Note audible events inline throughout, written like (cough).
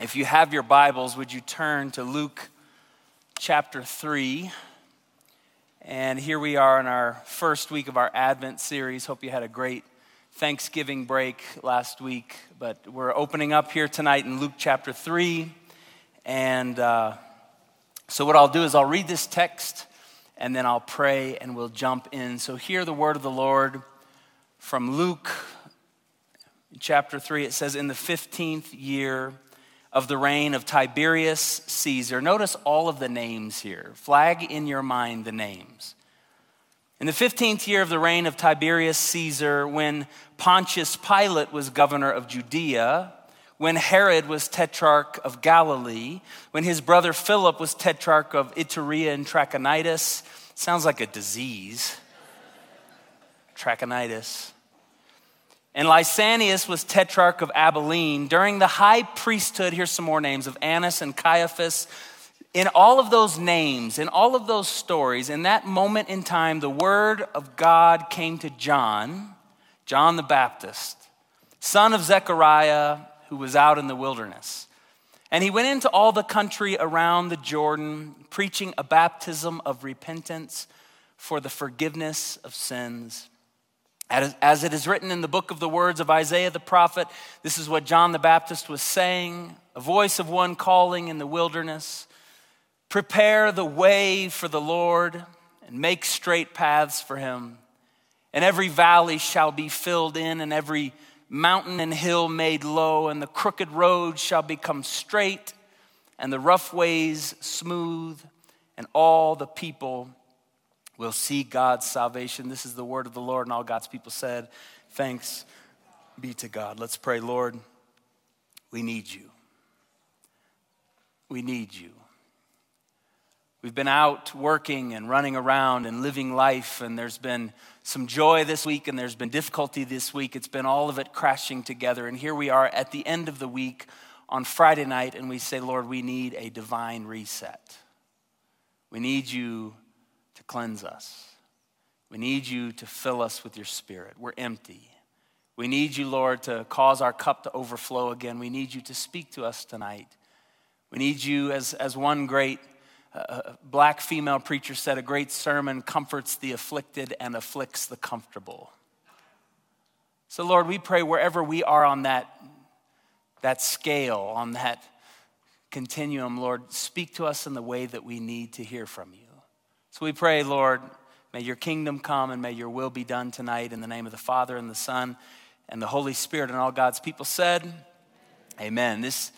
If you have your Bibles, would you turn to Luke chapter 3? And here we are in our first week of our Advent series. Hope you had a great Thanksgiving break last week. But we're opening up here tonight in Luke chapter 3. And uh, so, what I'll do is I'll read this text and then I'll pray and we'll jump in. So, hear the word of the Lord from Luke chapter 3. It says, In the 15th year, of the reign of Tiberius Caesar. Notice all of the names here. Flag in your mind the names. In the 15th year of the reign of Tiberius Caesar, when Pontius Pilate was governor of Judea, when Herod was tetrarch of Galilee, when his brother Philip was tetrarch of Iturea and Trachonitis, sounds like a disease. Trachonitis and Lysanias was tetrarch of Abilene. During the high priesthood, here's some more names of Annas and Caiaphas. In all of those names, in all of those stories, in that moment in time, the word of God came to John, John the Baptist, son of Zechariah, who was out in the wilderness. And he went into all the country around the Jordan, preaching a baptism of repentance for the forgiveness of sins. As it is written in the book of the words of Isaiah the prophet, this is what John the Baptist was saying a voice of one calling in the wilderness Prepare the way for the Lord and make straight paths for him. And every valley shall be filled in, and every mountain and hill made low, and the crooked road shall become straight, and the rough ways smooth, and all the people will see God's salvation. This is the word of the Lord, and all God's people said, Thanks be to God. Let's pray, Lord. We need you. We need you. We've been out working and running around and living life, and there's been some joy this week and there's been difficulty this week. It's been all of it crashing together. And here we are at the end of the week on Friday night, and we say, Lord, we need a divine reset. We need you cleanse us. We need you to fill us with your spirit. We're empty. We need you, Lord, to cause our cup to overflow again. We need you to speak to us tonight. We need you, as, as one great uh, uh black female preacher said, a great sermon comforts the afflicted and afflicts the comfortable. So, Lord, we pray wherever we are on that, that scale, on that continuum, Lord, speak to us in the way that we need to hear from you. So we pray, Lord, may your kingdom come and may your will be done tonight in the name of the Father and the Son and the Holy Spirit. And all God's people said, Amen. This,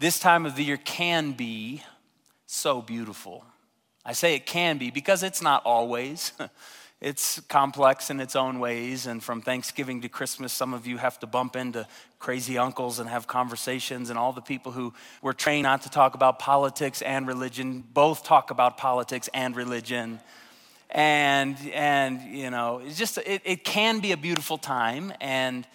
this time of the year can be so beautiful. I say it can be because it's not always. (laughs) It's complex in its own ways, and from Thanksgiving to Christmas, some of you have to bump into crazy uncles and have conversations, and all the people who were trained not to talk about politics and religion both talk about politics and religion. And, and you know, it's just, it, it can be a beautiful time, and,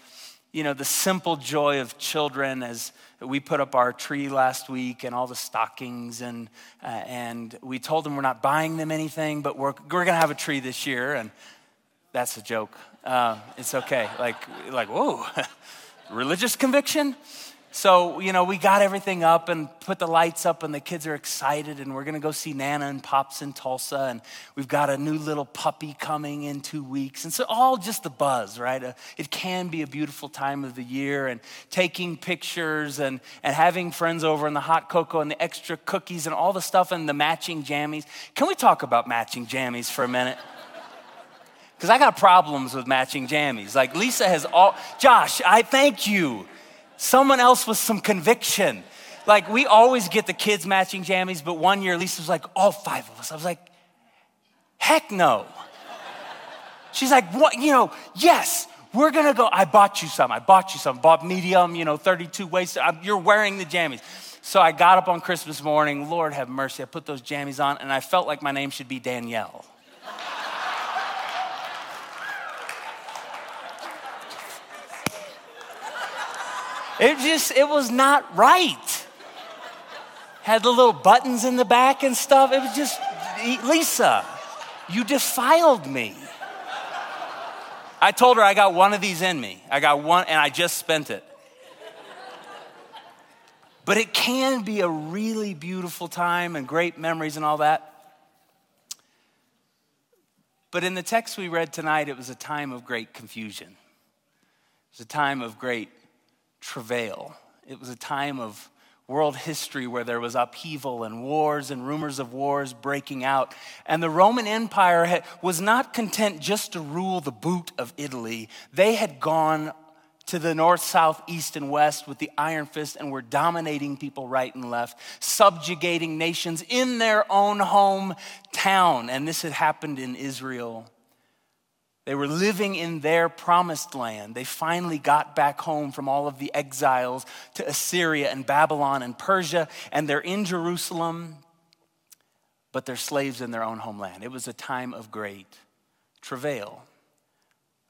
you know, the simple joy of children as we put up our tree last week and all the stockings and uh, and we told them we're not buying them anything but we're, we're gonna have a tree this year and that's a joke. Uh, it's okay. Like like whoa (laughs) religious conviction so, you know, we got everything up and put the lights up, and the kids are excited, and we're gonna go see Nana and Pops in Tulsa, and we've got a new little puppy coming in two weeks. And so, all just the buzz, right? Uh, it can be a beautiful time of the year, and taking pictures and, and having friends over, and the hot cocoa, and the extra cookies, and all the stuff, and the matching jammies. Can we talk about matching jammies for a minute? (laughs) Because I got problems with matching jammies. Like Lisa has all, Josh, I thank you someone else with some conviction. Like, we always get the kids matching jammies, but one year Lisa was like, all five of us. I was like, heck no. She's like, what, you know, yes, we're gonna go. I bought you some. I bought you some. Bought medium, you know, 32 waist. You're wearing the jammies. So I got up on Christmas morning. Lord have mercy. I put those jammies on, and I felt like my name should be Danielle. It just, it was not right. Had the little buttons in the back and stuff. It was just, Lisa, you defiled me. I told her I got one of these in me. I got one, and I just spent it. but it can be a really beautiful time and great memories and all that. But in the text we read tonight, it was a time of great confusion. It was a time of great travail. It was a time of world history where there was upheaval and wars and rumors of wars breaking out. And the Roman Empire had, was not content just to rule the boot of Italy, they had gone to the north, south, east, and west with the iron fist and were dominating people right and left, subjugating nations in their own hometown. And this had happened in Israel they were living in their promised land. They finally got back home from all of the exiles to Assyria and Babylon and Persia, and they're in Jerusalem, but they're slaves in their own homeland. It was a time of great travail.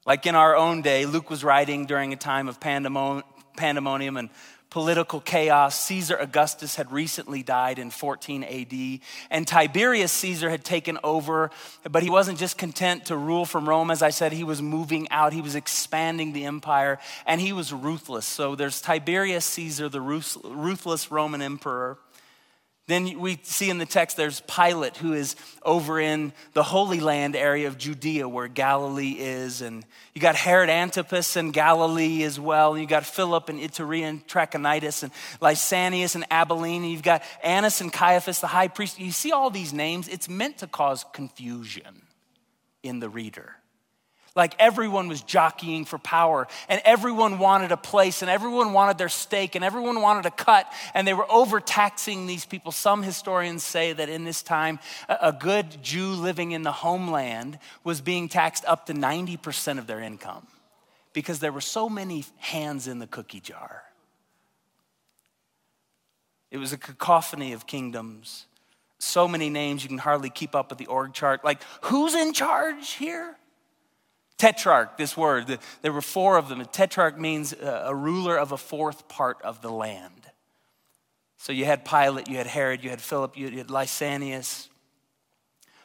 Like in our own day, Luke was writing during a time of pandemonium and political chaos. Caesar Augustus had recently died in 14 AD, and Tiberius Caesar had taken over, but he wasn't just content to rule from Rome. As I said, he was moving out, he was expanding the empire, and he was ruthless. So there's Tiberius Caesar, the ruthless Roman emperor. Then we see in the text there's Pilate who is over in the Holy Land area of Judea where Galilee is. And you got Herod Antipas in Galilee as well. And you got Philip and Iturea and Trachonitis and Lysanias and Abilene. And you've got Annas and Caiaphas, the high priest. You see all these names, it's meant to cause confusion in the reader. Like everyone was jockeying for power, and everyone wanted a place, and everyone wanted their stake, and everyone wanted a cut, and they were overtaxing these people. Some historians say that in this time, a good Jew living in the homeland was being taxed up to 90% of their income because there were so many hands in the cookie jar. It was a cacophony of kingdoms, so many names you can hardly keep up with the org chart. Like, who's in charge here? Tetrarch, this word, there were four of them. A tetrarch means a ruler of a fourth part of the land. So you had Pilate, you had Herod, you had Philip, you had Lysanias.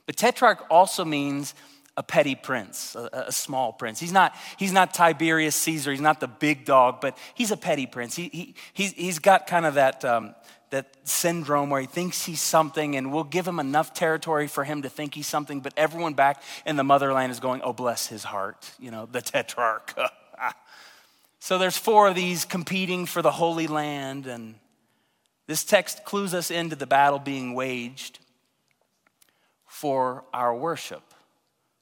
But tetrarch also means a petty prince, a, a, small prince. He's not, he's not Tiberius Caesar, he's not the big dog, but he's a petty prince. He, he, he's, he's got kind of that, um, that syndrome where he thinks he's something and we'll give him enough territory for him to think he's something, but everyone back in the motherland is going, oh, bless his heart, you know, the (laughs) tetrarch. (laughs) so there's four of these competing for the Holy Land, and this text clues us into the battle being waged for our worship,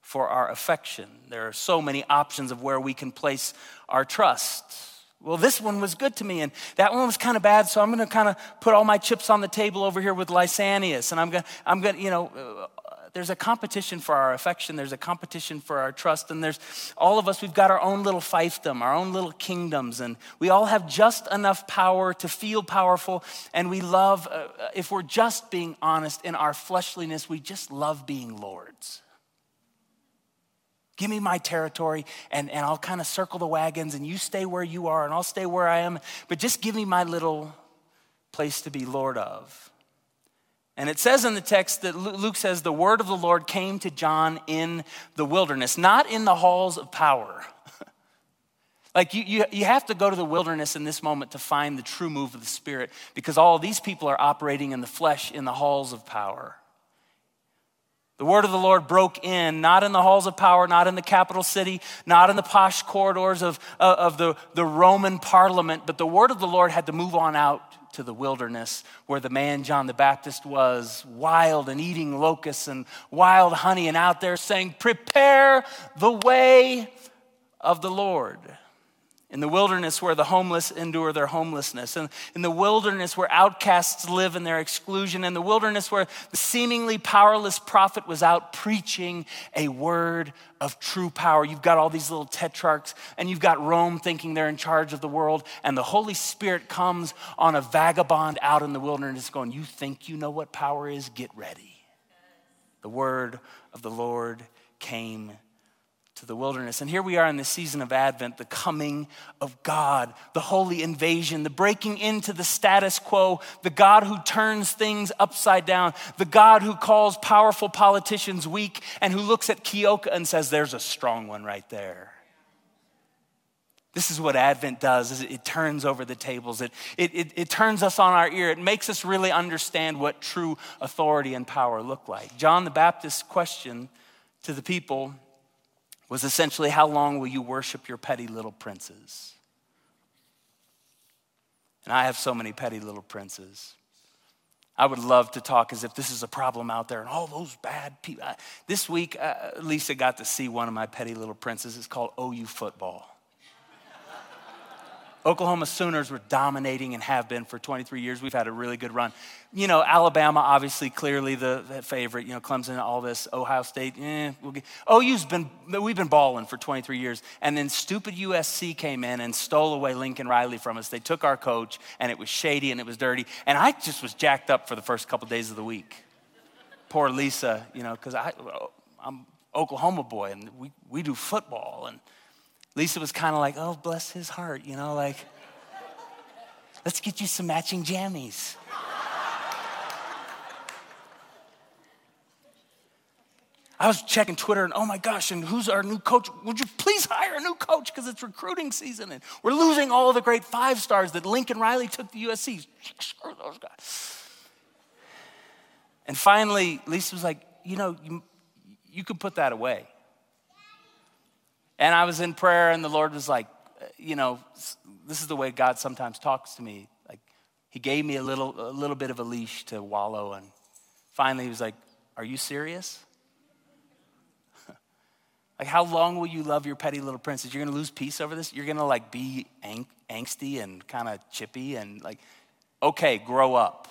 for our affection. There are so many options of where we can place our trust. Well, this one was good to me, and that one was kind of bad, so I'm going to kind of put all my chips on the table over here with Lysanias, and I'm going, I'm going, you know, uh, there's a competition for our affection, there's a competition for our trust, and there's all of us, we've got our own little fiefdom, our own little kingdoms, and we all have just enough power to feel powerful, and we love, uh, if we're just being honest in our fleshliness, we just love being lords. Give me my territory and, and I'll kind of circle the wagons and you stay where you are and I'll stay where I am. But just give me my little place to be Lord of. And it says in the text that Luke says the word of the Lord came to John in the wilderness, not in the halls of power. (laughs) like you, you, you have to go to the wilderness in this moment to find the true move of the Spirit because all these people are operating in the flesh in the halls of power. The word of the Lord broke in, not in the halls of power, not in the capital city, not in the posh corridors of, uh, of the, the Roman parliament, but the word of the Lord had to move on out to the wilderness where the man John the Baptist was, wild and eating locusts and wild honey, and out there saying, Prepare the way of the Lord in the wilderness where the homeless endure their homelessness, and in the wilderness where outcasts live in their exclusion, in the wilderness where the seemingly powerless prophet was out preaching a word of true power. You've got all these little tetrarchs, and you've got Rome thinking they're in charge of the world, and the Holy Spirit comes on a vagabond out in the wilderness going, You think you know what power is? Get ready. The word of the Lord came to the wilderness. And here we are in the season of Advent, the coming of God, the holy invasion, the breaking into the status quo, the God who turns things upside down, the God who calls powerful politicians weak and who looks at Kioka and says, There's a strong one right there. This is what Advent does is it turns over the tables. It, it, it, it, turns us on our ear. It makes us really understand what true authority and power look like. John the Baptist's question to the people was essentially, how long will you worship your petty little princes? And I have so many petty little princes. I would love to talk as if this is a problem out there and all those bad people. This week, uh, Lisa got to see one of my petty little princes. It's called OU football. Oklahoma Sooners were dominating and have been for 23 years. We've had a really good run. You know, Alabama, obviously, clearly the, the favorite. You know, Clemson, all this. Ohio State, eh. We'll get, OU's been, we've been balling for 23 years. And then stupid USC came in and stole away Lincoln Riley from us. They took our coach, and it was shady and it was dirty. And I just was jacked up for the first couple days of the week. Poor Lisa, you know, because I'm Oklahoma boy, and we, we do football. And Lisa was kind of like, oh, bless his heart, you know, like, let's get you some matching jammies. I was checking Twitter and oh my gosh, and who's our new coach? Would you please hire a new coach because it's recruiting season and we're losing all the great five stars that Lincoln Riley took to USC. Screw those guys. And finally, Lisa was like, you know, you, you could put that away. And I was in prayer, and the Lord was like, uh, you know, this is the way God sometimes talks to me. Like, He gave me a little, a little bit of a leash to wallow, and finally, He was like, Are you serious? (laughs) like, how long will you love your petty little princess? You're gonna lose peace over this? You're gonna like be ang- angsty and kind of chippy and like, okay, grow up.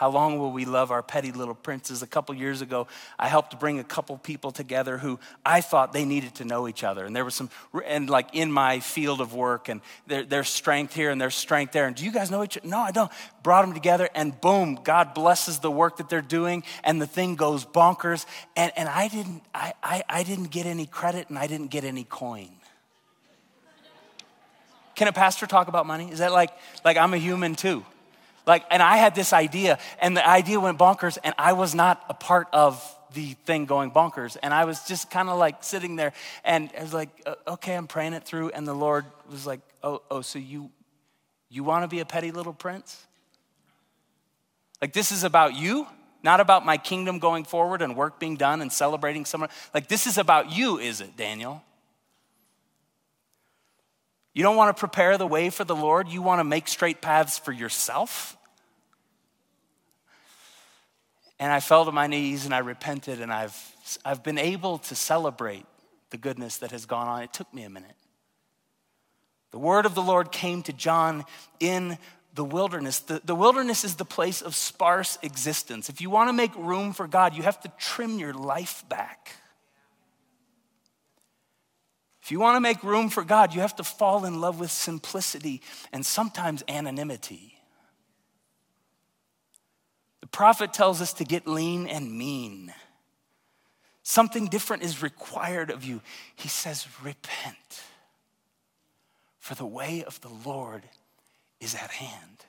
How long will we love our petty little princes? A couple years ago, I helped bring a couple people together who I thought they needed to know each other. And there was some, and like in my field of work, and their, their strength here and their strength there. And do you guys know each other? No, I don't. Brought them together, and boom, God blesses the work that they're doing, and the thing goes bonkers. And, and I, didn't, I, I, I didn't get any credit, and I didn't get any coin. Can a pastor talk about money? Is that like, like I'm a human too? Like, and I had this idea, and the idea went bonkers, and I was not a part of the thing going bonkers. And I was just kind of like sitting there, and I was like, okay, I'm praying it through. And the Lord was like, oh, oh, so you, you want to be a petty little prince? Like, this is about you, not about my kingdom going forward and work being done and celebrating someone. Like, this is about you, is it, Daniel? You don't want to prepare the way for the Lord, you want to make straight paths for yourself? And I fell to my knees and I repented, and I've, I've been able to celebrate the goodness that has gone on. It took me a minute. The word of the Lord came to John in the wilderness. The, the wilderness is the place of sparse existence. If you want to make room for God, you have to trim your life back. If you want to make room for God, you have to fall in love with simplicity and sometimes anonymity. Prophet tells us to get lean and mean. Something different is required of you. He says, Repent, for the way of the Lord is at hand.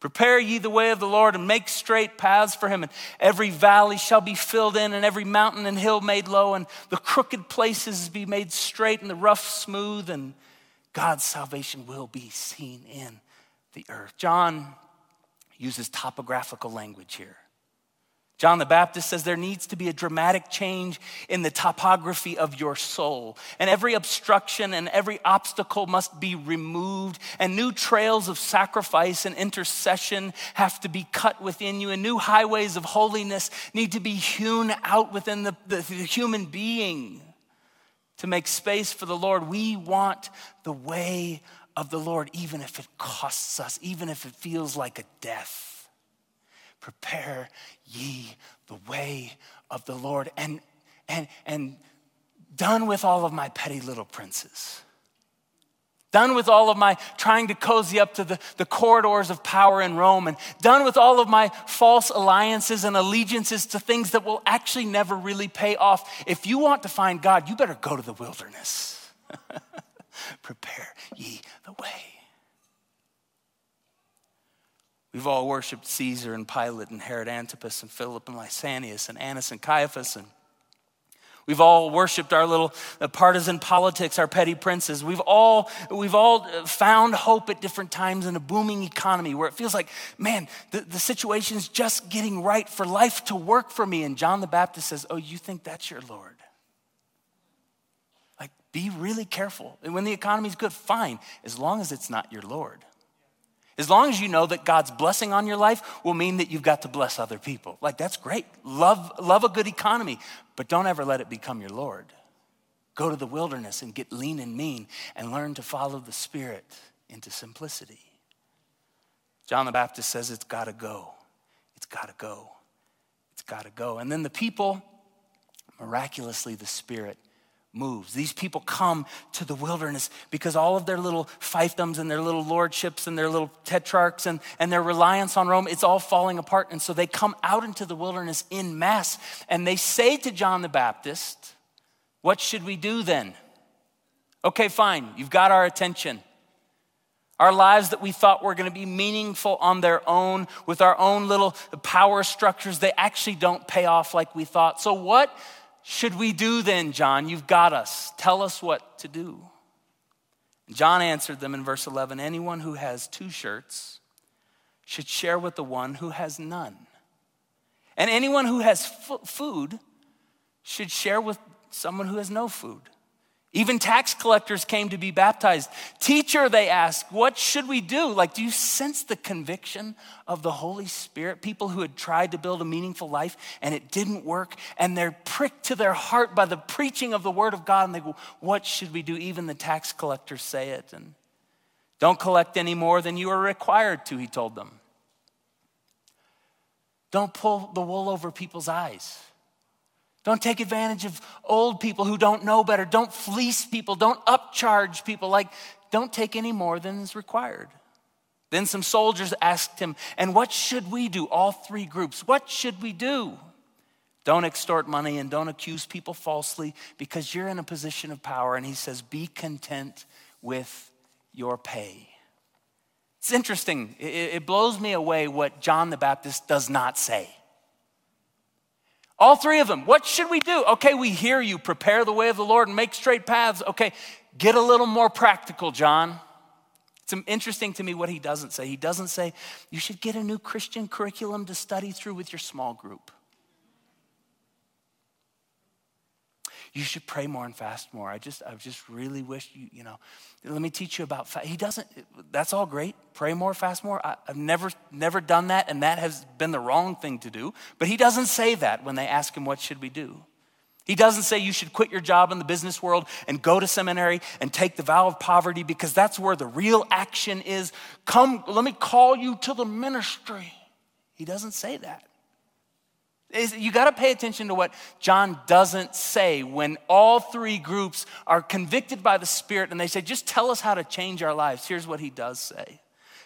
Prepare ye the way of the Lord and make straight paths for him. And every valley shall be filled in, and every mountain and hill made low, and the crooked places be made straight, and the rough smooth, and God's salvation will be seen in the earth. John uses topographical language here. John the Baptist says there needs to be a dramatic change in the topography of your soul. And every obstruction and every obstacle must be removed. And new trails of sacrifice and intercession have to be cut within you. And new highways of holiness need to be hewn out within the, the, the human being to make space for the Lord. We want the way of the Lord, even if it costs us, even if it feels like a death. Prepare ye the way of the Lord. And, and, and done with all of my petty little princes. Done with all of my trying to cozy up to the, the corridors of power in Rome, and done with all of my false alliances and allegiances to things that will actually never really pay off. If you want to find God, you better go to the wilderness. (laughs) Prepare ye the way. We've all worshiped Caesar and Pilate and Herod Antipas and Philip and Lysanias and Annas and Caiaphas. And We've all worshiped our little partisan politics, our petty princes. We've all, we've all uh, found hope at different times in a booming economy where it feels like, man, the, the situation's just getting right for life to work for me. And John the Baptist says, Oh, you think that's your Lord? Be really careful. When the economy's good, fine, as long as it's not your Lord. As long as you know that God's blessing on your life will mean that you've got to bless other people. Like, that's great. Love, love a good economy, but don't ever let it become your Lord. Go to the wilderness and get lean and mean and learn to follow the Spirit into simplicity. John the Baptist says it's got to go. It's got to go. It's got to go. And then the people, miraculously, the Spirit moves. These people come to the wilderness because all of their little fiefdoms and their little lordships and their little tetrarchs and, and their reliance on Rome, it's all falling apart. And so they come out into the wilderness in mass and they say to John the Baptist, What should we do then? Okay, fine, you've got our attention. Our lives that we thought were going to be meaningful on their own, with our own little power structures, they actually don't pay off like we thought. So, what should we do then, John? You've got us. Tell us what to do. John answered them in verse 11 Anyone who has two shirts should share with the one who has none. And anyone who has f- food should share with someone who has no food. Even tax collectors came to be baptized. Teacher, they asked, what should we do? Like, do you sense the conviction of the Holy Spirit? People who had tried to build a meaningful life and it didn't work, and they're pricked to their heart by the preaching of the Word of God, and they go, What should we do? Even the tax collectors say it. And don't collect any more than you are required to, he told them. Don't pull the wool over people's eyes. Don't take advantage of old people who don't know better. Don't fleece people. Don't upcharge people. Like, don't take any more than is required. Then some soldiers asked him, And what should we do? All three groups. What should we do? Don't extort money and don't accuse people falsely because you're in a position of power. And he says, Be content with your pay. It's interesting. It blows me away what John the Baptist does not say. All three of them. What should we do? Okay, we hear you. Prepare the way of the Lord and make straight paths. Okay, get a little more practical, John. It's interesting to me what he doesn't say. He doesn't say, you should get a new Christian curriculum to study through with your small group. You should pray more and fast more. I just, I just really wish you, you know, let me teach you about fast. He doesn't, that's all great. Pray more, fast more. I, have never, never done that, and that has been the wrong thing to do. But he doesn't say that when they ask him, what should we do? He doesn't say you should quit your job in the business world and go to seminary and take the vow of poverty because that's where the real action is. Come, let me call you to the ministry. He doesn't say that. You got to pay attention to what John doesn't say when all three groups are convicted by the Spirit and they say, just tell us how to change our lives. Here's what he does say.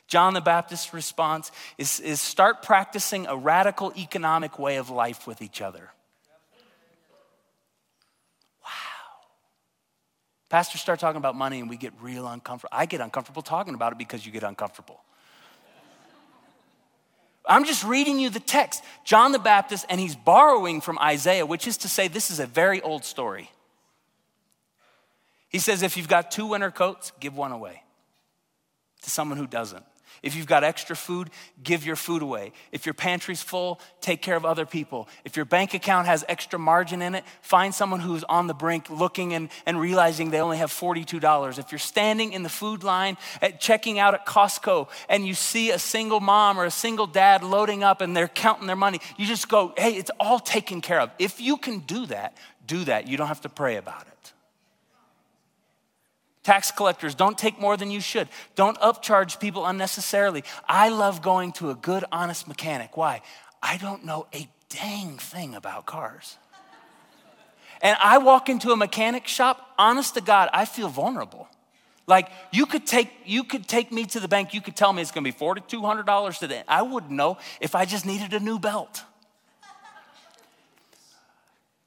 John the Baptist's response is, is start practicing a radical economic way of life with each other. Wow. Pastors start talking about money and we get real uncomfortable. I get uncomfortable talking about it because you get uncomfortable. I'm just reading you the text. John the Baptist, and he's borrowing from Isaiah, which is to say, this is a very old story. He says, if you've got two winter coats, give one away to someone who doesn't. If you've got extra food, give your food away. If your pantry's full, take care of other people. If your bank account has extra margin in it, find someone who's on the brink looking and, and realizing they only have $42. If you're standing in the food line at checking out at Costco and you see a single mom or a single dad loading up and they're counting their money, you just go, hey, it's all taken care of. If you can do that, do that. You don't have to pray about it. Tax collectors, don't take more than you should. Don't upcharge people unnecessarily. I love going to a good, honest mechanic. Why? I don't know a dang thing about cars. And I walk into a mechanic shop, honest to God, I feel vulnerable. Like you could take you could take me to the bank, you could tell me it's gonna be $4,200 today. I wouldn't know if I just needed a new belt.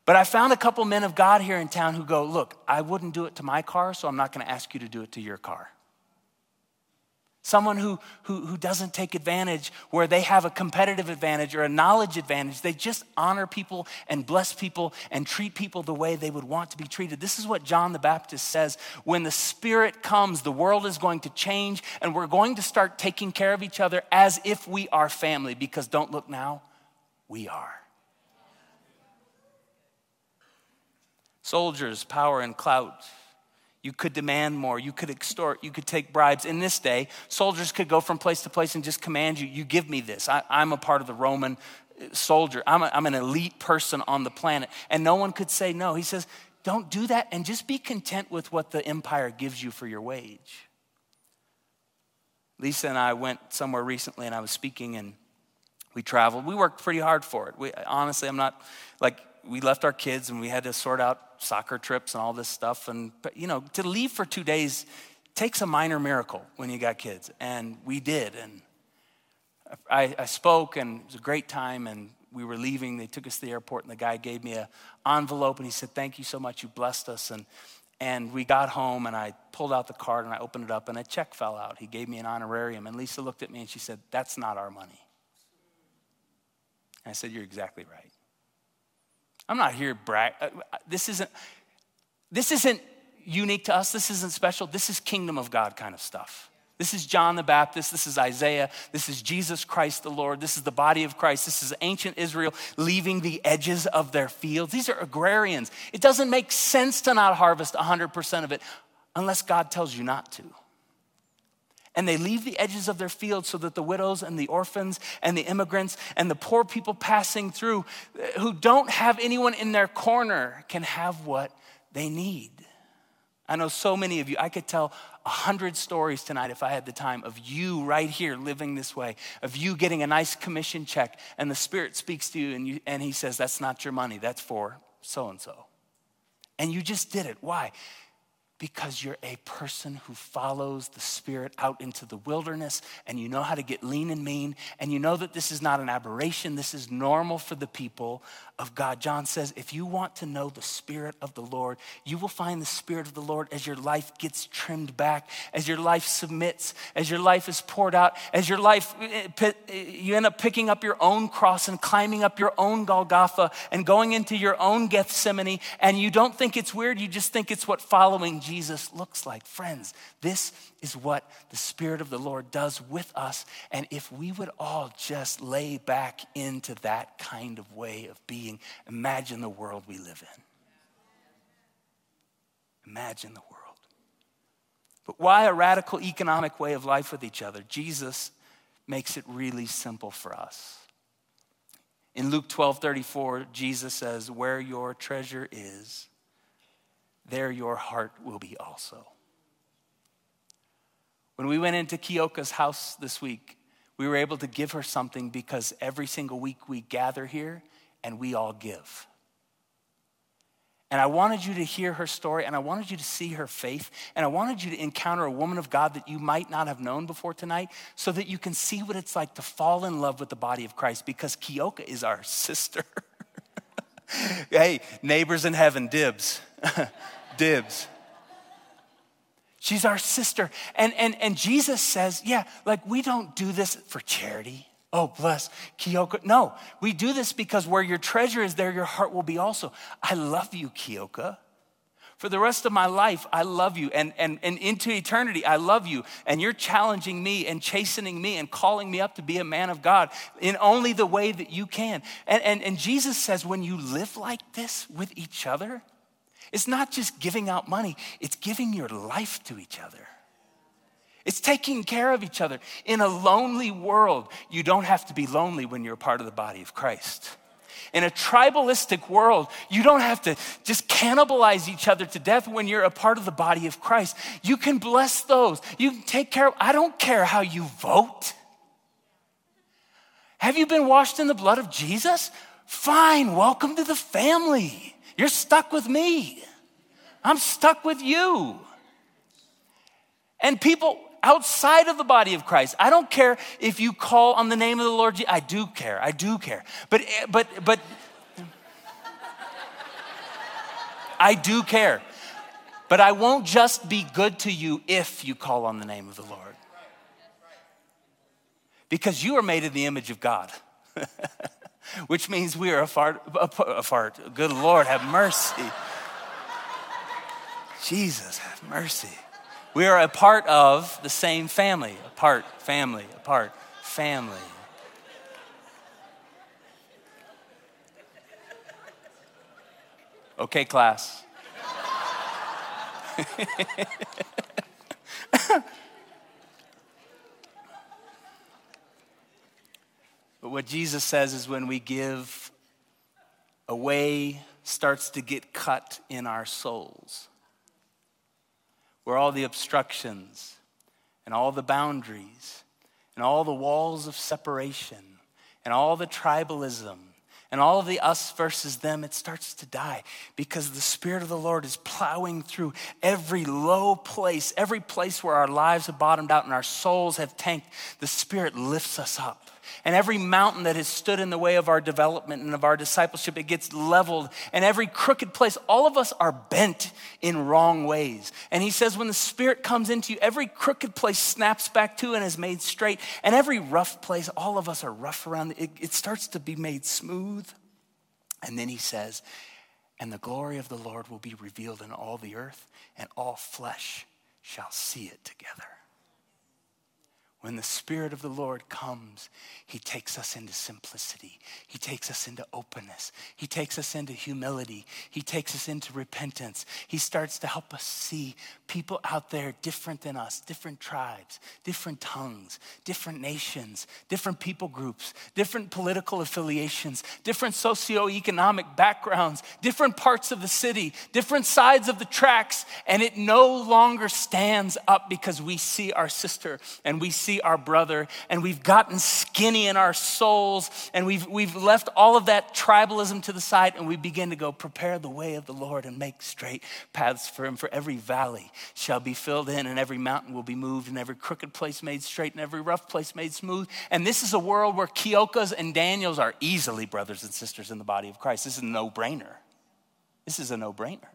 But I found a couple men of God here in town who go, Look, I wouldn't do it to my car, so I'm not going to ask you to do it to your car. Someone who, who, who doesn't take advantage where they have a competitive advantage or a knowledge advantage. They just honor people and bless people and treat people the way they would want to be treated. This is what John the Baptist says. When the Spirit comes, the world is going to change and we're going to start taking care of each other as if we are family because don't look now, we are. Soldiers, power, and clout you could demand more. You could extort. You could take bribes. In this day, soldiers could go from place to place and just command you, you give me this. I, am a part of the Roman uh, soldier. I'm, a, I'm an elite person on the planet. And no one could say no. He says, don't do that and just be content with what the empire gives you for your wage. Lisa and I went somewhere recently and I was speaking and we traveled. We worked pretty hard for it. We, honestly, I'm not like, we left our kids and we had to sort out soccer trips and all this stuff. And, but, you know, to leave for two days takes a minor miracle when you got kids. And we did. And I, I spoke, and it was a great time. And we were leaving. They took us to the airport, and the guy gave me an envelope, and he said, Thank you so much. You blessed us. And, and we got home, and I pulled out the card, and I opened it up, and a check fell out. He gave me an honorarium. And Lisa looked at me, and she said, That's not our money. And I said, You're exactly right. I'm not here brag. Uh, this isn't, this isn't unique to us. This isn't special. This is kingdom of God kind of stuff. This is John the Baptist. This is Isaiah. This is Jesus Christ the Lord. This is the body of Christ. This is ancient Israel leaving the edges of their fields. These are agrarians. It doesn't make sense to not harvest 100% of it unless God tells you not to and they leave the edges of their fields so that the widows and the orphans and the immigrants and the poor people passing through uh, who don't have anyone in their corner can have what they need. I know so many of you, I could tell a hundred stories tonight if I had the time of you right here living this way, of you getting a nice commission check, and the Spirit speaks to you and, you, and He says, That's not your money, that's for so and so. And you just did it. Why? Because you're a person who follows the Spirit out into the wilderness and you know how to get lean and mean and you know that this is not an aberration, this is normal for the people of God. John says, if you want to know the Spirit of the Lord, you will find the Spirit of the Lord as your life gets trimmed back, as your life submits, as your life is poured out, as your life, eh, eh, you end up picking up your own cross and climbing up your own Golgotha and going into your own Gethsemane. And you don't think it's weird, you just think it's what following Jesus looks like. Friends, this is what the Spirit of the Lord does with us. And if we would all just lay back into that kind of way of being, imagine the world we live in. Imagine the world. But why a radical economic way of life with each other? Jesus makes it really simple for us. In Luke 12 34, Jesus says, Where your treasure is, there your heart will be also. When we went into Kioka's house this week, we were able to give her something because every single week we gather here and we all give. And I wanted you to hear her story and I wanted you to see her faith and I wanted you to encounter a woman of God that you might not have known before tonight so that you can see what it's like to fall in love with the body of Christ because Kioka is our (laughs) sister. (laughs) hey, neighbors in heaven, dibs. (laughs) dibs. She's our sister. And, and, and Jesus says, yeah, like we don't do this for charity. Oh, bless Kioka. No, we do this because where your treasure is, there your heart will be also. I love you, Kioka. For the rest of my life, I love you. And, and, and into eternity, I love you. And you're challenging me and chastening me and calling me up to be a man of God in only the way that you can. And, and, and Jesus says, when you live like this with each other, it's not just giving out money, it's giving your life to each other. It's taking care of each other. In a lonely world, you don't have to be lonely when you're a part of the body of Christ. In a tribalistic world, you don't have to just cannibalize each other to death when you're a part of the body of Christ. You can bless those. You can take care of, I don't care how you vote. Have you been washed in the blood of Jesus? Fine, welcome to the family. You're stuck with me. I'm stuck with you. And people outside of the body of Christ, I don't care if you call on the name of the Lord. I do care. I do care. But but but I do care. But I won't just be good to you if you call on the name of the Lord. because you are made in the image of God. (laughs) Which means we are a fart, a fart. Good Lord, have mercy. Jesus, have mercy. We are a part of the same family. A part, family, a part, family. Okay, class. (laughs) but what Jesus says is when we give, away starts to get cut in our souls where all the obstructions and all the boundaries and all the walls of separation and all the tribalism and all of the us versus them, it starts to die because the Spirit of the Lord is plowing through every low place, every place where our lives have bottomed out and our souls have tanked. The Spirit lifts us up. And every mountain that has stood in the way of our development and of our discipleship, it gets leveled. And every crooked place, all of us are bent in wrong ways. And he says, when the Spirit comes into you, every crooked place snaps back to and is made straight. And every rough place, all of us are rough around, it, it starts to be made smooth. And then he says, and the glory of the Lord will be revealed in all the earth, and all flesh shall see it together. When the Spirit of the Lord comes, He takes us into simplicity. He takes us into openness. He takes us into humility. He takes us into repentance. He starts to help us see people out there different than us, different tribes, different tongues, different nations, different people groups, different political affiliations, different socioeconomic backgrounds, different parts of the city, different sides of the tracks. And it no longer stands up because we see our sister and we see see our brother, and we've gotten skinny in our souls, and we've, we've left all of that tribalism to the side, and we begin to go, prepare the way of the Lord and make straight paths for him. For every valley shall be filled in, and every mountain will be moved, and every crooked place made straight, and every rough place made smooth. And this is a world where Kiokas and Daniels are easily brothers and sisters in the body of Christ. This is a no brainer. This is a no brainer.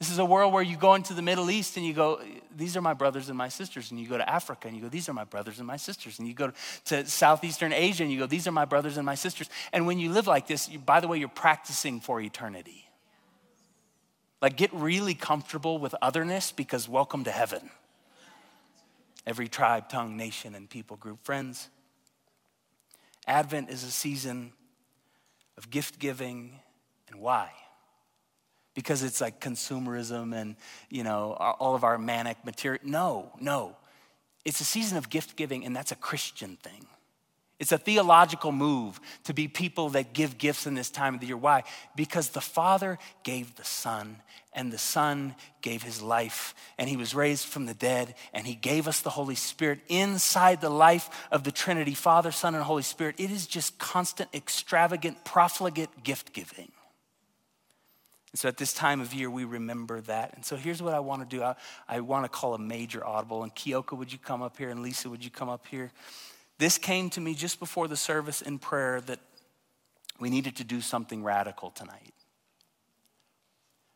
This is a world where you go into the Middle East and you go, These are my brothers and my sisters. And you go to Africa and you go, These are my brothers and my sisters. And you go to Southeastern Asia and you go, These are my brothers and my sisters. And when you live like this, you, by the way, you're practicing for eternity. Like, get really comfortable with otherness because welcome to heaven. Every tribe, tongue, nation, and people group. Friends, Advent is a season of gift giving and why? Because it's like consumerism and, you know, all of our manic material. No, no. It's a season of gift giving, and that's a Christian thing. It's a theological move to be people that give gifts in this time of the year. Why? Because the Father gave the Son, and the Son gave his life, and he was raised from the dead, and he gave us the Holy Spirit inside the life of the Trinity Father, Son, and Holy Spirit. It is just constant, extravagant, profligate gift giving. And so at this time of year, we remember that. And so here's what I want to do I, I want to call a major audible. And Kioka, would you come up here? And Lisa, would you come up here? This came to me just before the service in prayer that we needed to do something radical tonight.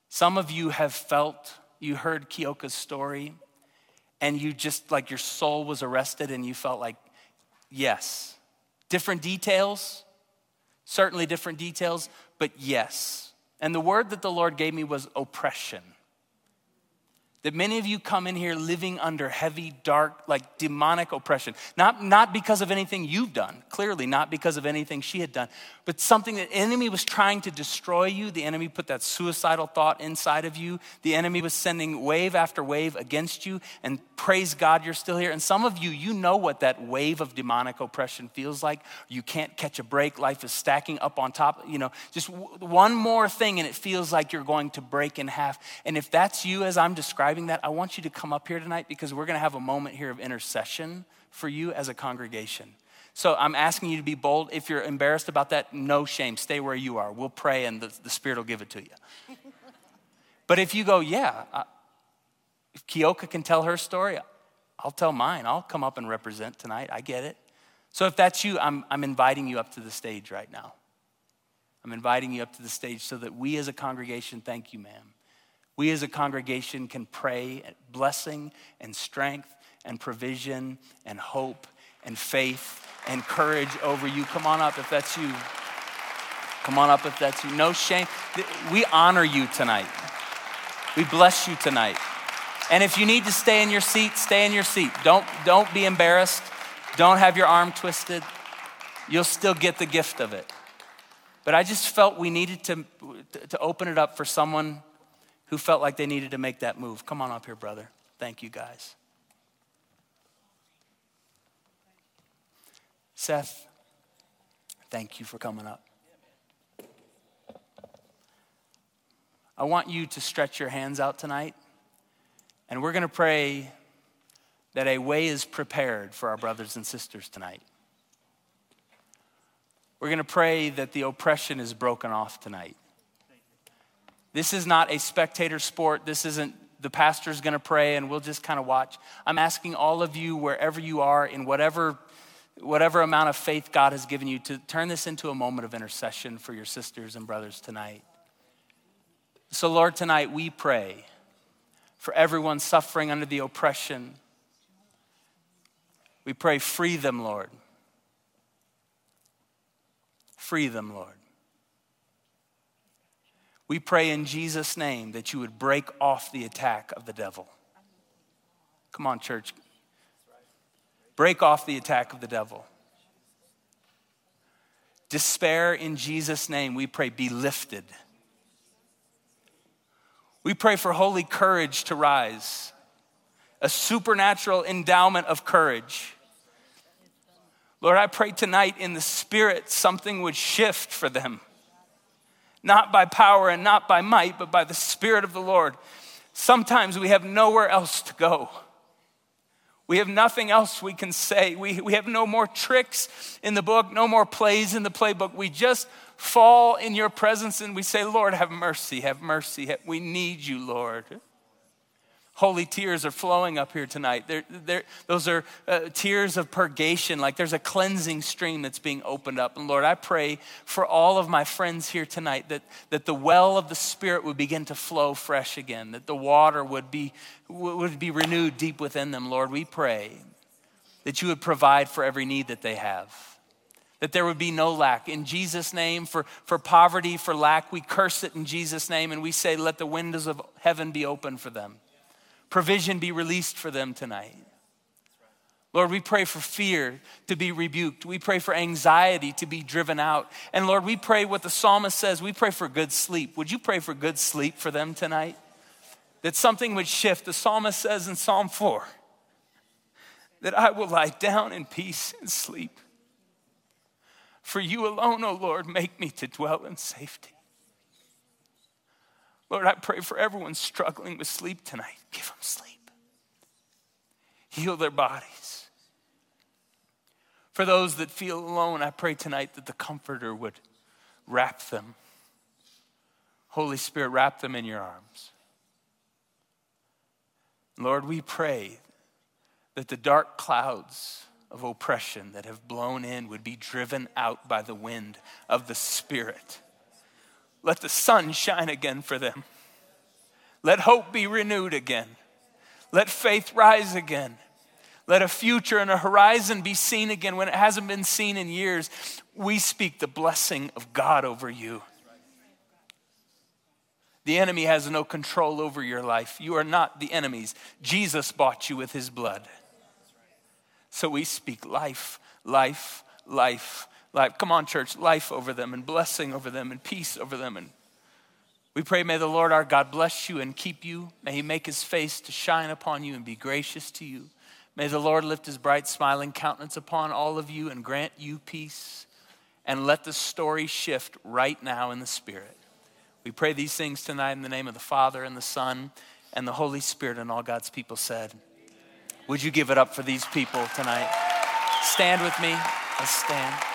Some of you have felt, you heard Kioka's story, and you just like your soul was arrested, and you felt like, yes. Different details, certainly different details, but yes. And the word that the Lord gave me was oppression. That many of you come in here living under heavy, dark, like demonic oppression. Not, not because of anything you've done, clearly, not because of anything she had done, but something that enemy was trying to destroy you. The enemy put that suicidal thought inside of you. The enemy was sending wave after wave against you. And praise God, you're still here. And some of you, you know what that wave of demonic oppression feels like. You can't catch a break. Life is stacking up on top. You know, just one more thing, and it feels like you're going to break in half. And if that's you, as I'm describing that, I want you to come up here tonight because we're going to have a moment here of intercession for you as a congregation. So I'm asking you to be bold. If you're embarrassed about that, no shame. Stay where you are. We'll pray and the, the Spirit will give it to you. (laughs) but if you go, yeah, I, if Kioka can tell her story, I'll tell mine. I'll come up and represent tonight. I get it. So if that's you, I'm, I'm inviting you up to the stage right now. I'm inviting you up to the stage so that we as a congregation, thank you, ma'am. We as a congregation can pray blessing and strength and provision and hope and faith and courage over you. Come on up if that's you. Come on up if that's you. No shame. We honor you tonight. We bless you tonight. And if you need to stay in your seat, stay in your seat. Don't, don't be embarrassed. Don't have your arm twisted. You'll still get the gift of it. But I just felt we needed to, to open it up for someone who felt like they needed to make that move. Come on up here, brother. Thank you, guys. Seth, thank you for coming up. I want you to stretch your hands out tonight, and we're going to pray that a way is prepared for our brothers and sisters tonight. We're going to pray that the oppression is broken off tonight. This is not a spectator sport. This isn't the pastor's going to pray and we'll just kind of watch. I'm asking all of you, wherever you are, in whatever, whatever amount of faith God has given you, to turn this into a moment of intercession for your sisters and brothers tonight. So, Lord, tonight we pray for everyone suffering under the oppression. We pray, free them, Lord. Free them, Lord. We pray in Jesus' name that you would break off the attack of the devil. Come on, church. Break off the attack of the devil. Despair in Jesus' name, we pray, be lifted. We pray for holy courage to rise, a supernatural endowment of courage. Lord, I pray tonight in the spirit something would shift for them. Not by power and not by might, but by the spirit of the Lord. Sometimes we have nowhere else to go. We have nothing else we can say. We, we have no more tricks in the book, no more plays in the playbook. We just fall in your presence and we say, Lord, have mercy, have mercy. We need you, Lord. Holy tears are flowing up here tonight. They're, they're, those are uh, tears of purgation, like there's a cleansing stream that's being opened up. And Lord, I pray for all of my friends here tonight that, that the well of the Spirit would begin to flow fresh again, that the water would be, would be renewed deep within them. Lord, we pray that you would provide for every need that they have that there would be no lack. In Jesus' name, for, for poverty, for lack, we curse it in Jesus' name and we say, let the windows of heaven be open for them. Provision be released for them tonight. Lord, we pray for fear to be rebuked. We pray for anxiety to be driven out. And Lord, we pray what the psalmist says we pray for good sleep. Would you pray for good sleep for them tonight? That something would shift. The psalmist says in Psalm 4 that I will lie down in peace and sleep. For you alone, O Lord, make me to dwell in safety. Lord, I pray for everyone struggling with sleep tonight. Give them sleep. Heal their bodies. For those that feel alone, I pray tonight that the Comforter would wrap them. Holy Spirit, wrap them in your arms. Lord, we pray that the dark clouds of oppression that have blown in would be driven out by the wind of the Spirit. Let the sun shine again for them. Let hope be renewed again. Let faith rise again. Let a future and a horizon be seen again when it hasn't been seen in years. We speak the blessing of God over you. The enemy has no control over your life. You are not the enemy's. Jesus bought you with his blood. So we speak life, life, life, life. Come on, church, life over them and blessing over them and peace over them. And we pray, may the Lord our God bless you and keep you. May he make his face to shine upon you and be gracious to you. May the Lord lift his bright, smiling countenance upon all of you and grant you peace. And let the story shift right now in the Spirit. We pray these things tonight in the name of the Father and the Son and the Holy Spirit, and all God's people said. Would you give it up for these people tonight? Stand with me. Let's stand.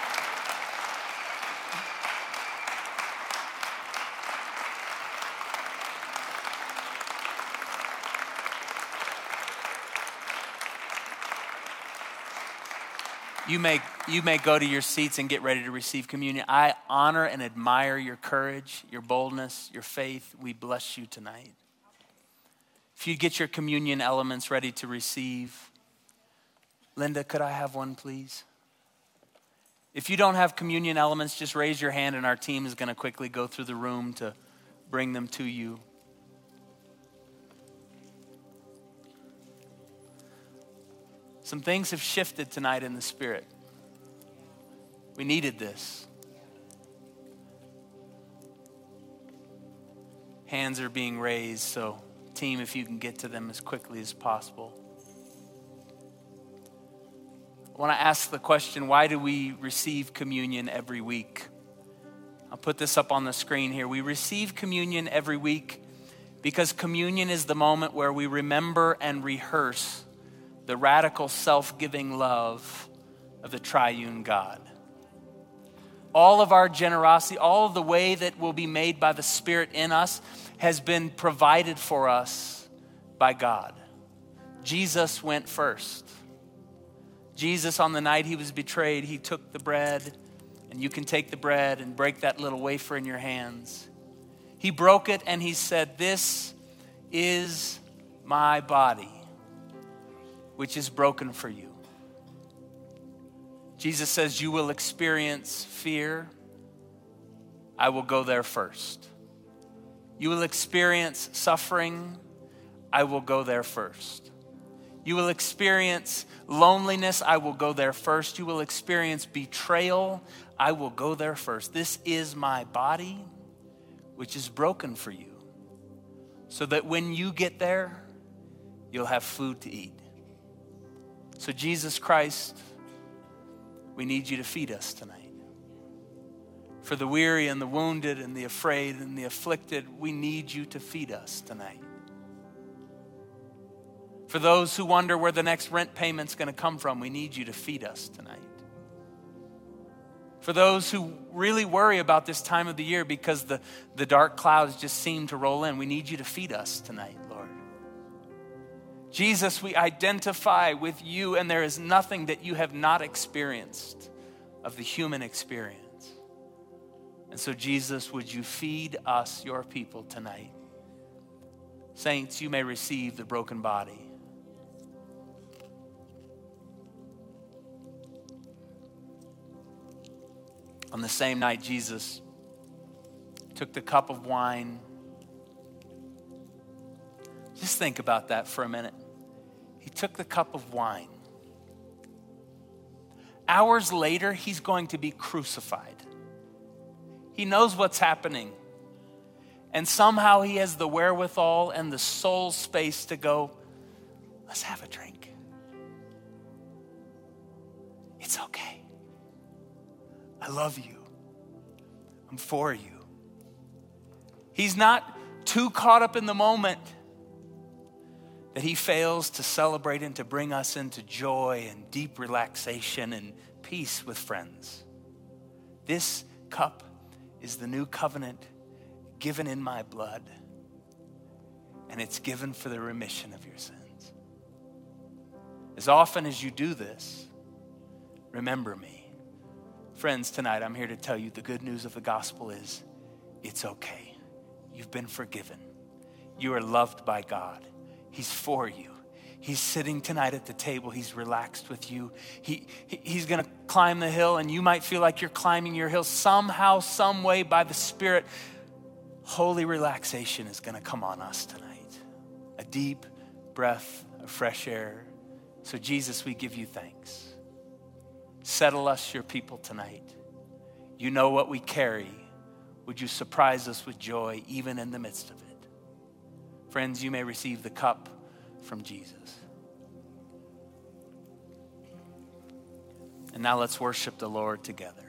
You may, you may go to your seats and get ready to receive communion. I honor and admire your courage, your boldness, your faith. We bless you tonight. If you get your communion elements ready to receive, Linda, could I have one, please? If you don't have communion elements, just raise your hand, and our team is going to quickly go through the room to bring them to you. Some things have shifted tonight in the Spirit. We needed this. Hands are being raised, so, team, if you can get to them as quickly as possible. I want to ask the question why do we receive communion every week? I'll put this up on the screen here. We receive communion every week because communion is the moment where we remember and rehearse the radical self giving love of the triune God all of our generosity, all of the way that will be made by the Spirit in us has been provided for us by God. Jesus went first. Jesus, on the night he was betrayed, he took the bread, and you can take the bread and break that little wafer in your hands. He broke it and he said, This is my body, which is broken for you. Jesus says, You will experience fear. I will go there first. You will experience suffering. I will go there first. You will experience loneliness. I will go there first. You will experience betrayal. I will go there first. This is my body, which is broken for you, so that when you get there, you'll have food to eat. So, Jesus Christ we need you to feed us tonight. For the weary and the wounded and the afraid and the afflicted, we need you to feed us tonight. For those who wonder where the next rent payment's going to come from, we need you to feed us tonight. For those who really worry about this time of the year because the, the dark clouds just seem to roll in, we need you to feed us tonight. Jesus, we identify with you, and there is nothing that you have not experienced of the human experience. And so, Jesus, would you feed us, your people, tonight? Saints, you may receive the broken body. On the same night, Jesus took the cup of wine just think about that for a minute. He took the cup of wine. Hours later, he's going to be crucified. He knows what's happening. And somehow he has the wherewithal and the soul space to go, let's have a drink. It's okay. I love you. I'm for you. He's not too caught up in the moment that he fails to celebrate and to bring us into joy and deep relaxation and peace with friends. This cup is the new covenant given in my blood, and it's given for the remission of your sins. As often as you do this, remember me. Friends, tonight I'm here to tell you the good news of the gospel is it's okay. You've been forgiven. You are loved by God. He's for you. He's sitting tonight at the table. He's relaxed with you. He, he he's going to climb the hill, and you might feel like you're climbing your hill. Somehow, some way, by the Spirit, holy relaxation is going to come on us tonight. A deep breath of fresh air. So, Jesus, we give you thanks. Settle us, your people, tonight. You know what we carry. Would you surprise us with joy even in the midst of it? Friends, you may receive the cup from Jesus. And now let's worship the Lord together.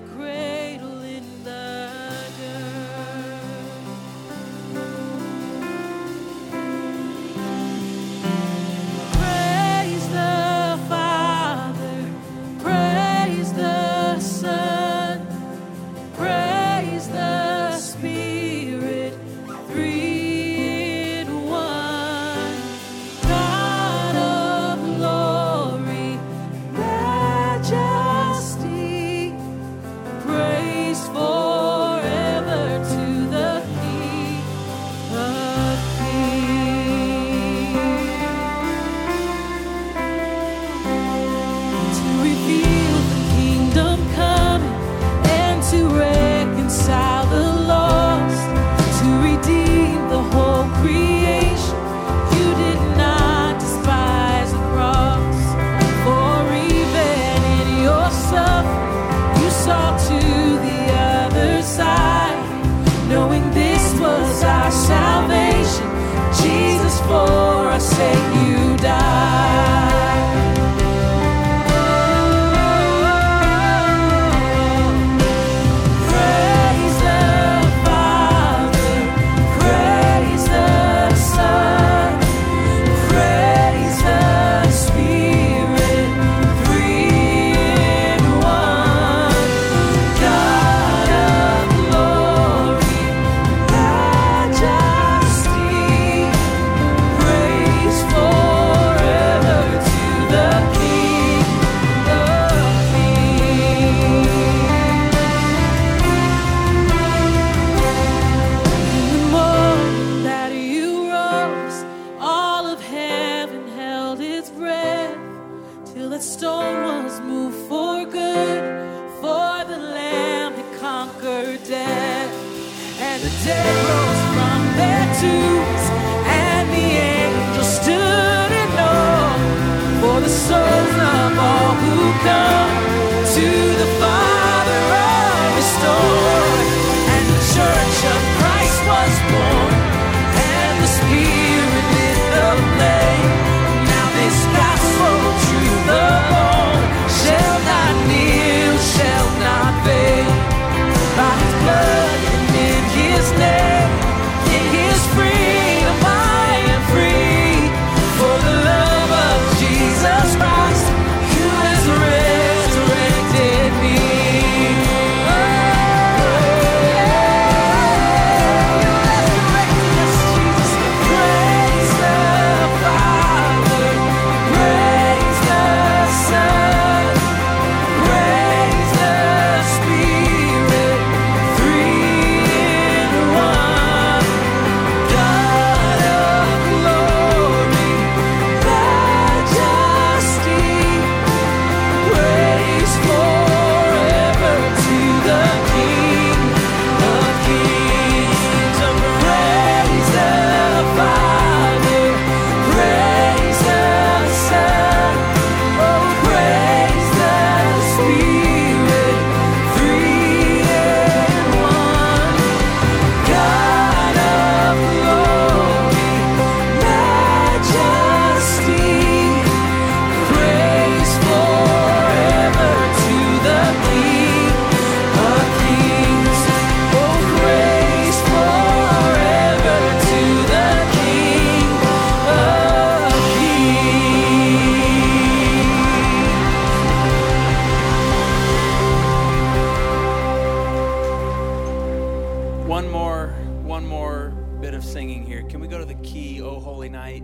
One more, one more bit of singing here. Can we go to the key, O Holy Night?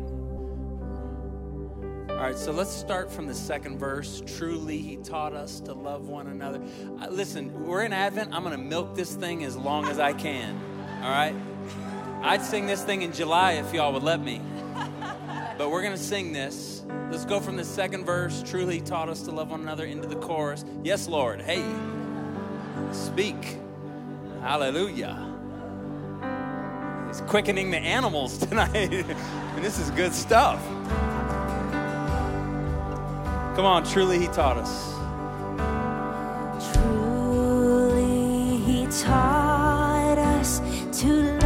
All right, so let's start from the second verse. Truly, he taught us to love one another. Uh, listen, we're in Advent. I'm going to milk this thing as long as I can. All right? I'd sing this thing in July if y'all would let me. But we're going to sing this. Let's go from the second verse. Truly, he taught us to love one another into the chorus. Yes, Lord. Hey, speak. Hallelujah. He's quickening the animals (laughs) tonight. and this is good stuff. Come on, truly he taught us. Truly he taught us to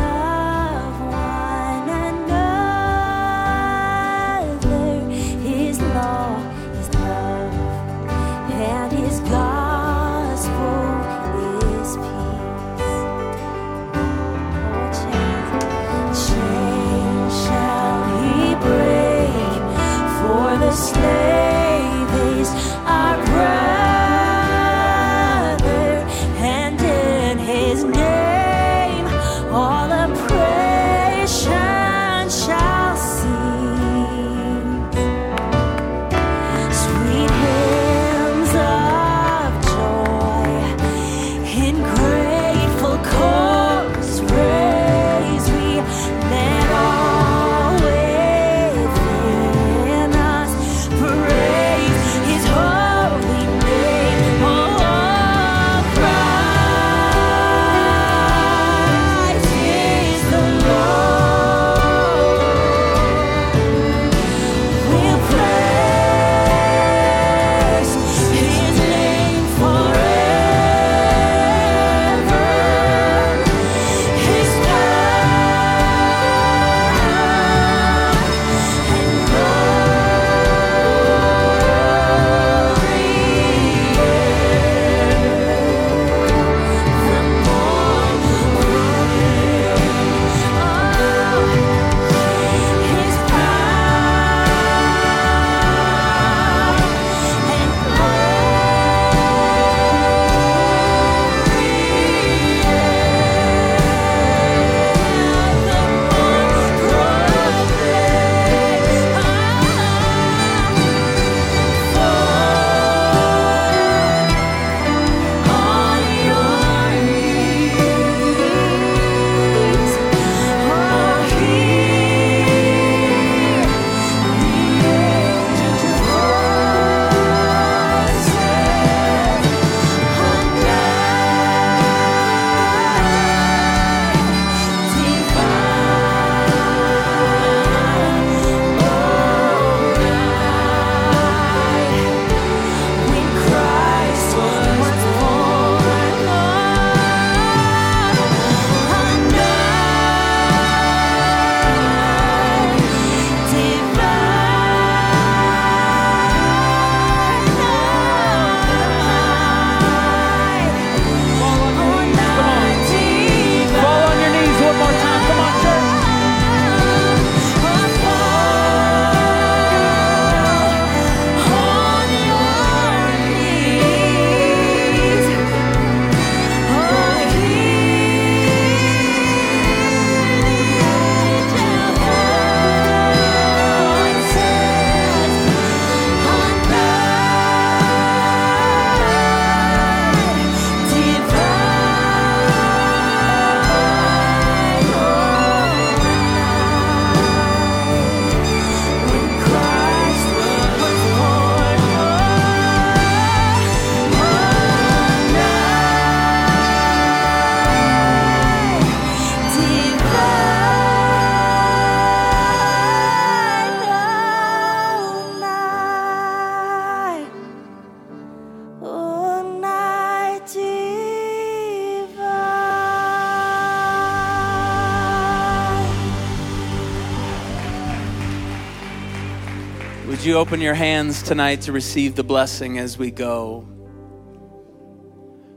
open your hands tonight to receive the blessing as we go?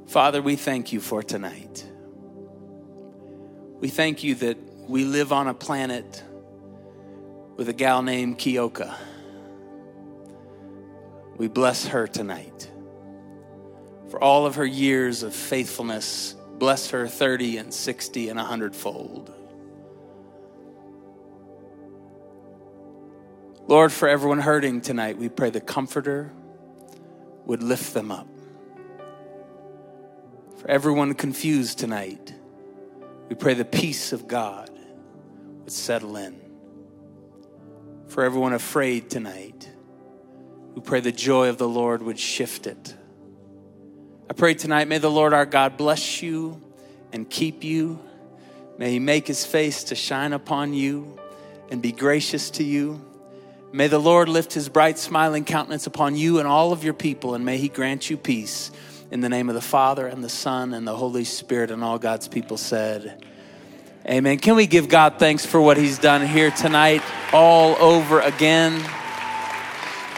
Father, we thank you for tonight. We thank you that we live on a planet with a gal named Kioka. We bless her tonight for all of her years of faithfulness. Bless her 30 and 60 and 100 fold. Lord, for everyone hurting tonight, we pray the Comforter would lift them up. For everyone confused tonight, we pray the peace of God would settle in. For everyone afraid tonight, we pray the joy of the Lord would shift it. I pray tonight, may the Lord our God bless you and keep you. May he make his face to shine upon you and be gracious to you. May the Lord lift his bright, smiling countenance upon you and all of your people, and may he grant you peace. In the name of the Father, and the Son, and the Holy Spirit, and all God's people said, Amen. Can we give God thanks for what he's done here tonight, all over again?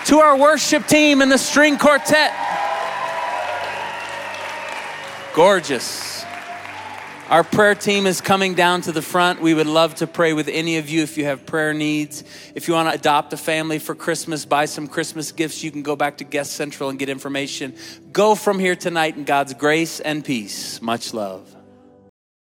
To our worship team and the string quartet. Gorgeous. Our prayer team is coming down to the front. We would love to pray with any of you if you have prayer needs. If you want to adopt a family for Christmas, buy some Christmas gifts, you can go back to Guest Central and get information. Go from here tonight in God's grace and peace. Much love.